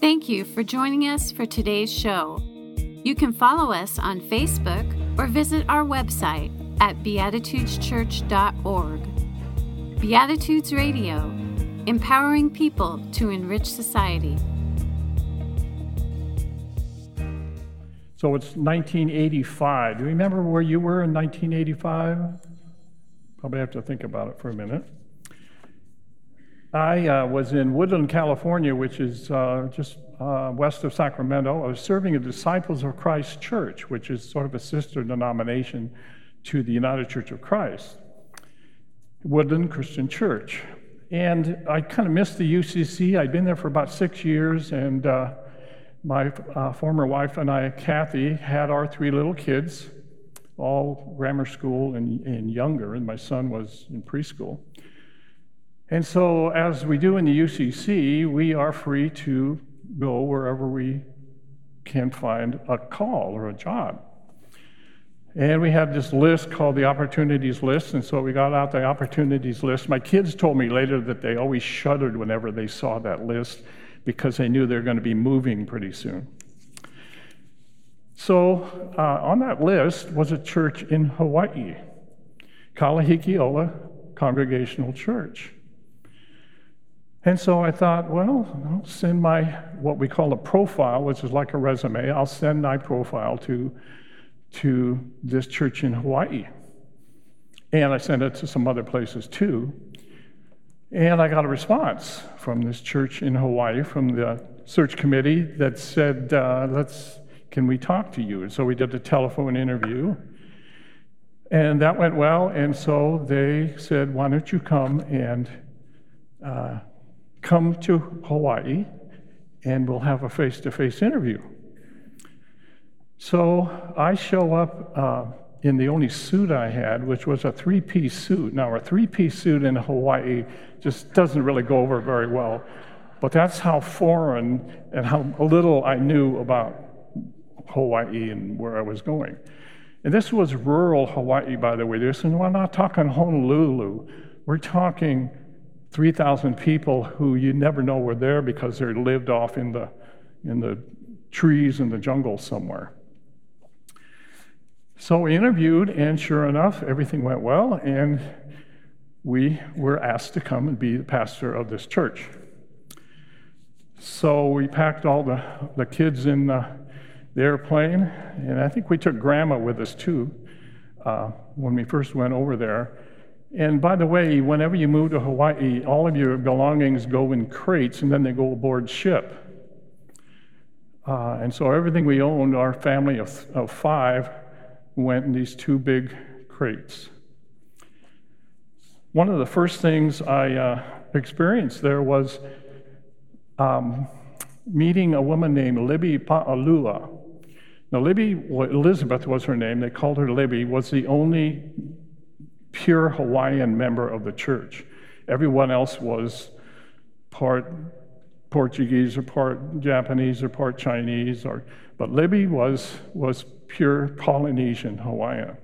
Thank you for joining us for today's show. You can follow us on Facebook or visit our website at beatitudeschurch.org. Beatitudes Radio, empowering people to enrich society. So it's 1985. Do you remember where you were in 1985? Probably have to think about it for a minute. I uh, was in Woodland, California, which is uh, just uh, west of Sacramento. I was serving a Disciples of Christ church, which is sort of a sister denomination to the United Church of Christ, Woodland Christian Church. And I kind of missed the UCC. I'd been there for about six years, and uh, my uh, former wife and I, Kathy, had our three little kids, all grammar school and, and younger, and my son was in preschool. And so, as we do in the UCC, we are free to go wherever we can find a call or a job. And we had this list called the opportunities list, and so we got out the opportunities list. My kids told me later that they always shuddered whenever they saw that list because they knew they were going to be moving pretty soon. So, uh, on that list was a church in Hawaii, Kalahikiola Congregational Church. And so I thought, well, I'll send my, what we call a profile, which is like a resume, I'll send my profile to, to this church in Hawaii. And I sent it to some other places too. And I got a response from this church in Hawaii, from the search committee that said, uh, let's, can we talk to you? And so we did a telephone interview. And that went well. And so they said, why don't you come and uh, come to Hawaii and we'll have a face to face interview. So I show up uh, in the only suit I had, which was a three piece suit. Now, a three piece suit in Hawaii just doesn't really go over very well, but that's how foreign and how little I knew about Hawaii and where I was going. And this was rural Hawaii, by the way. This, and we're not talking Honolulu. We're talking 3,000 people who you never know were there because they're lived off in the, in the trees in the jungle somewhere. So we interviewed, and sure enough, everything went well, and we were asked to come and be the pastor of this church. So we packed all the, the kids in the, the airplane, and I think we took grandma with us too uh, when we first went over there. And by the way, whenever you move to Hawaii, all of your belongings go in crates and then they go aboard ship. Uh, and so everything we owned, our family of, of five, went in these two big crates. One of the first things I uh, experienced there was um, meeting a woman named Libby Pa'alua. Now, Libby, Elizabeth was her name, they called her Libby, was the only pure Hawaiian member of the church. Everyone else was part Portuguese or part Japanese or part Chinese, or, but Libby was, was pure Polynesian Hawaiian.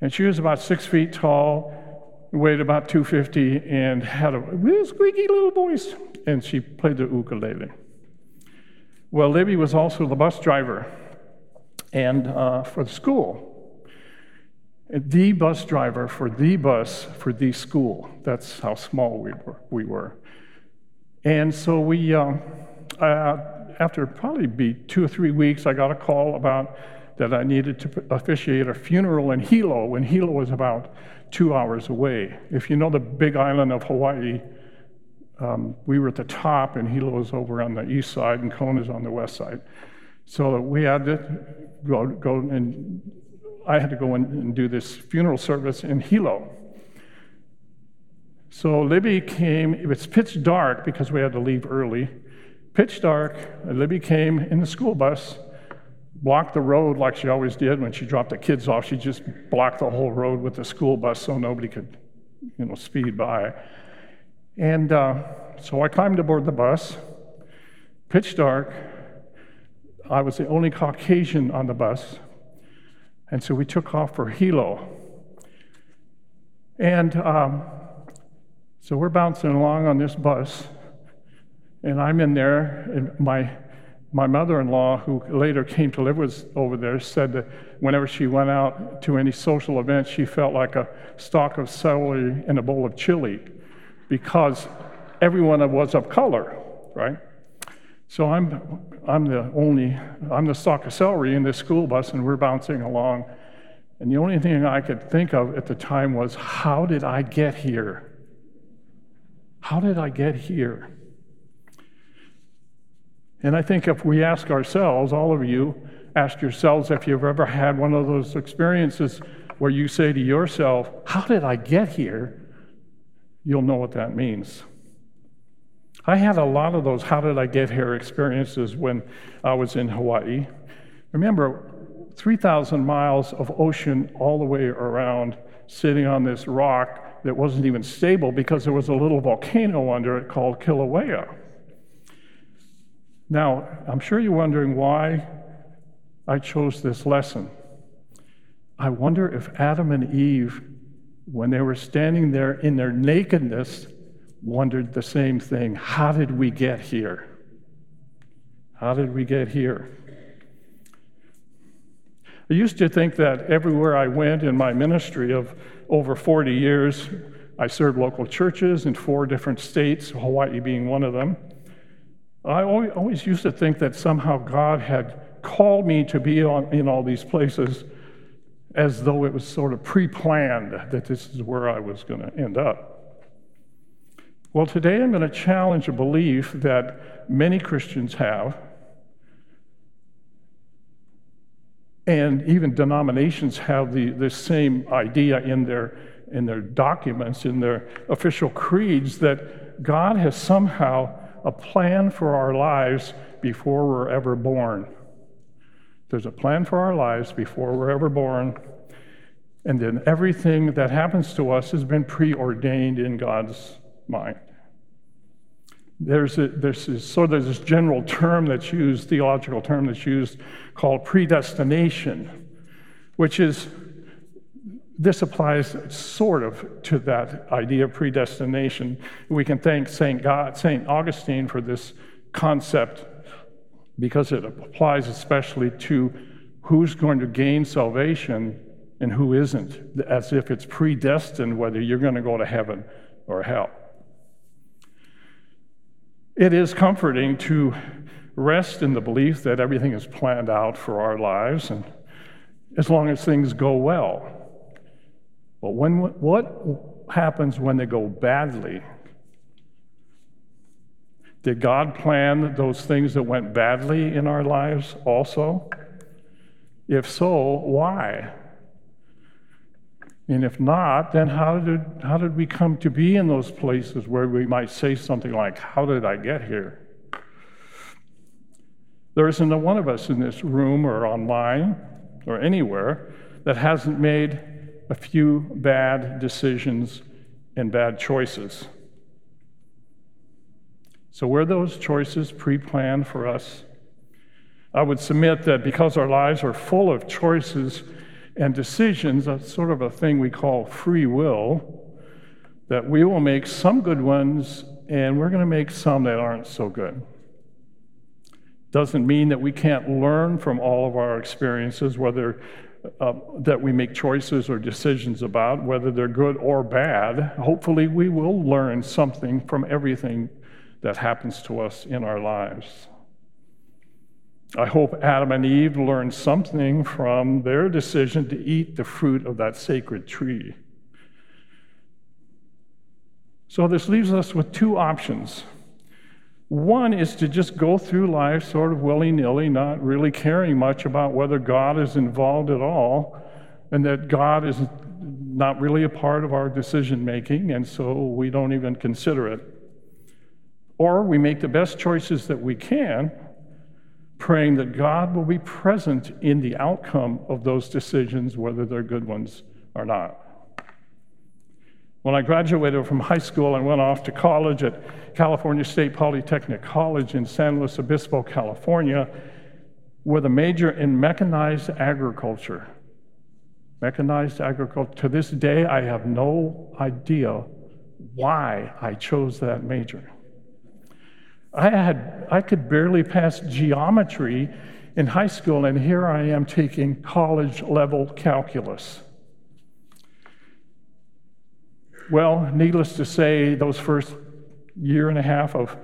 And she was about six feet tall, weighed about 250, and had a squeaky little voice. And she played the ukulele. Well, Libby was also the bus driver and uh, for the school the bus driver for the bus for the school. That's how small we were. We were. And so we, uh, uh, after probably be two or three weeks, I got a call about that I needed to officiate a funeral in Hilo, and Hilo was about two hours away. If you know the big island of Hawaii, um, we were at the top, and Hilo is over on the east side, and Kona Kona's on the west side. So we had to go, go and I had to go and do this funeral service in Hilo. So Libby came, it was pitch dark because we had to leave early. Pitch dark, Libby came in the school bus, blocked the road like she always did when she dropped the kids off. She just blocked the whole road with the school bus so nobody could, you know, speed by. And uh, so I climbed aboard the bus, pitch dark. I was the only Caucasian on the bus. And so we took off for Hilo. And um, so we're bouncing along on this bus. And I'm in there, and my, my mother in law, who later came to live with over there, said that whenever she went out to any social event, she felt like a stalk of celery in a bowl of chili because everyone was of color, right? So I'm, I'm the only, I'm the stalk of celery in this school bus, and we're bouncing along. And the only thing I could think of at the time was, how did I get here? How did I get here? And I think if we ask ourselves, all of you, ask yourselves if you've ever had one of those experiences where you say to yourself, How did I get here? You'll know what that means. I had a lot of those how did I get here experiences when I was in Hawaii. Remember, 3,000 miles of ocean all the way around, sitting on this rock that wasn't even stable because there was a little volcano under it called Kilauea. Now, I'm sure you're wondering why I chose this lesson. I wonder if Adam and Eve, when they were standing there in their nakedness, wondered the same thing. How did we get here? How did we get here? I used to think that everywhere I went in my ministry of over 40 years, I served local churches in four different states, Hawaii being one of them. I always used to think that somehow God had called me to be on, in all these places as though it was sort of pre planned that this is where I was going to end up. Well, today I'm going to challenge a belief that many Christians have And even denominations have the, the same idea in their, in their documents, in their official creeds, that God has somehow a plan for our lives before we're ever born. There's a plan for our lives before we're ever born. And then everything that happens to us has been preordained in God's mind. There's, a, there's this, so there's this general term that's used, theological term that's used called predestination, which is, this applies sort of to that idea of predestination. We can thank St. God, St. Augustine for this concept because it applies especially to who's going to gain salvation and who isn't, as if it's predestined whether you're going to go to heaven or hell. It is comforting to rest in the belief that everything is planned out for our lives, and as long as things go well. But when, what happens when they go badly? Did God plan those things that went badly in our lives also? If so, why? And if not, then how did, how did we come to be in those places where we might say something like, How did I get here? There isn't a one of us in this room or online or anywhere that hasn't made a few bad decisions and bad choices. So, were those choices pre planned for us? I would submit that because our lives are full of choices, and decisions, that's sort of a thing we call free will, that we will make some good ones and we're going to make some that aren't so good. Doesn't mean that we can't learn from all of our experiences, whether uh, that we make choices or decisions about, whether they're good or bad. Hopefully, we will learn something from everything that happens to us in our lives. I hope Adam and Eve learned something from their decision to eat the fruit of that sacred tree. So, this leaves us with two options. One is to just go through life sort of willy nilly, not really caring much about whether God is involved at all, and that God is not really a part of our decision making, and so we don't even consider it. Or we make the best choices that we can praying that God will be present in the outcome of those decisions, whether they're good ones or not. When I graduated from high school and went off to college at California State Polytechnic College in San Luis Obispo, California, with a major in mechanized agriculture. Mechanized agriculture. To this day, I have no idea why I chose that major. I had I could barely pass geometry in high school, and here I am taking college level calculus. Well, needless to say, those first year and a half of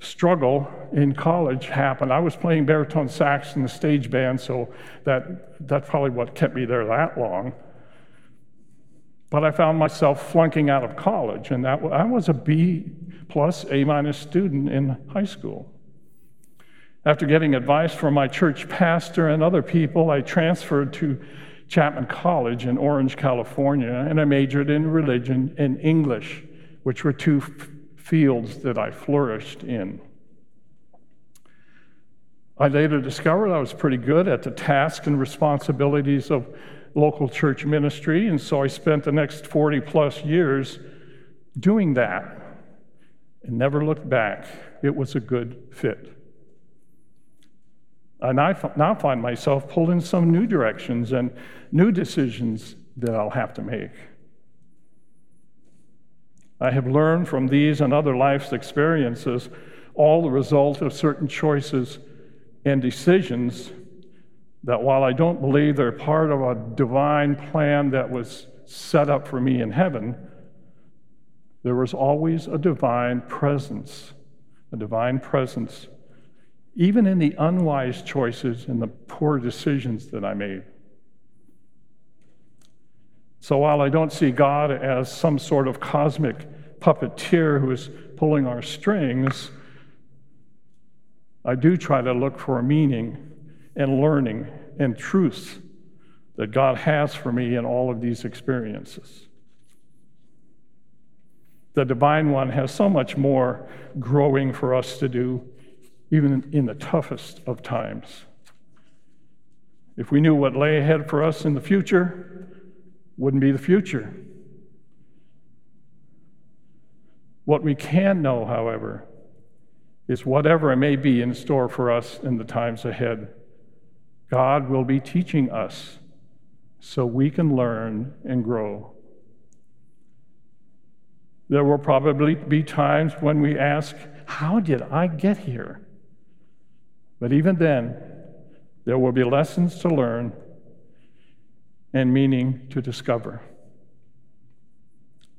struggle in college happened. I was playing baritone sax in the stage band, so that, that's probably what kept me there that long. But I found myself flunking out of college, and that, I was a B plus, A minus student in high school. After getting advice from my church pastor and other people, I transferred to Chapman College in Orange, California, and I majored in religion and English, which were two f- fields that I flourished in. I later discovered I was pretty good at the tasks and responsibilities of local church ministry, and so I spent the next 40 plus years doing that and never looked back. It was a good fit. And I now find myself pulled in some new directions and new decisions that I'll have to make. I have learned from these and other life's experiences, all the result of certain choices and decisions, that while I don't believe they're part of a divine plan that was set up for me in heaven, there was always a divine presence, a divine presence, even in the unwise choices and the poor decisions that I made. So while I don't see God as some sort of cosmic puppeteer who is pulling our strings, I do try to look for meaning and learning and truth that God has for me in all of these experiences. The Divine One has so much more growing for us to do, even in the toughest of times. If we knew what lay ahead for us in the future, wouldn't be the future. What we can know, however, is whatever may be in store for us in the times ahead, God will be teaching us so we can learn and grow. There will probably be times when we ask, How did I get here? But even then, there will be lessons to learn and meaning to discover.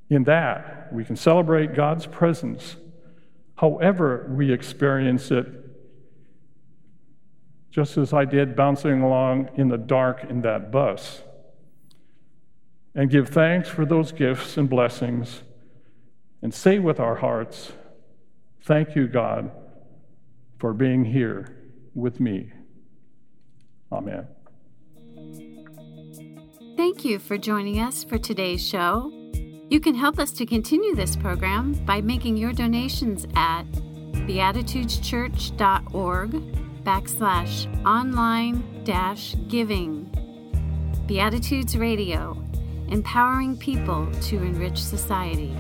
In that, we can celebrate God's presence however we experience it, just as I did bouncing along in the dark in that bus, and give thanks for those gifts and blessings, and say with our hearts, Thank you, God, for being here with me. Amen. Thank you for joining us for today's show. You can help us to continue this program by making your donations at beatitudeschurch.org backslash online dash giving. Beatitudes Radio, empowering people to enrich society.